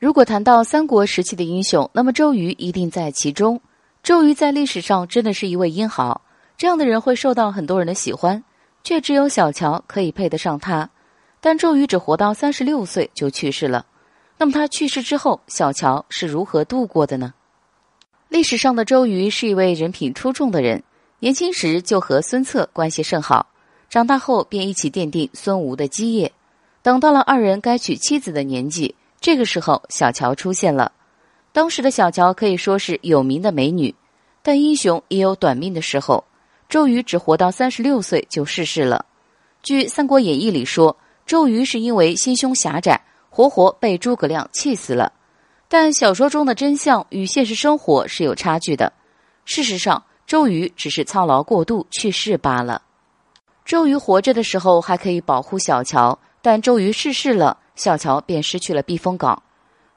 如果谈到三国时期的英雄，那么周瑜一定在其中。周瑜在历史上真的是一位英豪，这样的人会受到很多人的喜欢，却只有小乔可以配得上他。但周瑜只活到三十六岁就去世了，那么他去世之后，小乔是如何度过的呢？历史上的周瑜是一位人品出众的人，年轻时就和孙策关系甚好，长大后便一起奠定孙吴的基业。等到了二人该娶妻子的年纪。这个时候，小乔出现了。当时的小乔可以说是有名的美女，但英雄也有短命的时候。周瑜只活到三十六岁就逝世了。据《三国演义》里说，周瑜是因为心胸狭窄，活活被诸葛亮气死了。但小说中的真相与现实生活是有差距的。事实上，周瑜只是操劳过度去世罢了。周瑜活着的时候还可以保护小乔，但周瑜逝世了。小乔便失去了避风港，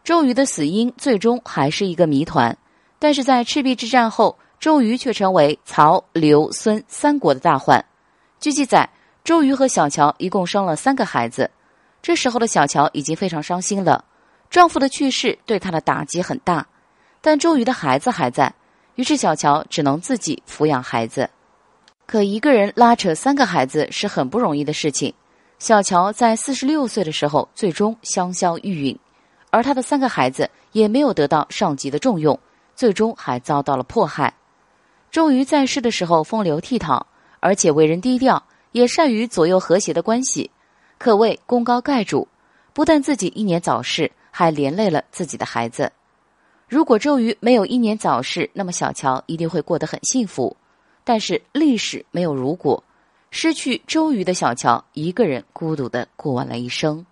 周瑜的死因最终还是一个谜团。但是在赤壁之战后，周瑜却成为曹、刘、孙三国的大患。据记载，周瑜和小乔一共生了三个孩子。这时候的小乔已经非常伤心了，丈夫的去世对她的打击很大，但周瑜的孩子还在，于是小乔只能自己抚养孩子。可一个人拉扯三个孩子是很不容易的事情。小乔在四十六岁的时候，最终香消玉殒，而他的三个孩子也没有得到上级的重用，最终还遭到了迫害。周瑜在世的时候风流倜傥，而且为人低调，也善于左右和谐的关系，可谓功高盖主。不但自己英年早逝，还连累了自己的孩子。如果周瑜没有英年早逝，那么小乔一定会过得很幸福。但是历史没有如果。失去周瑜的小乔，一个人孤独的过完了一生。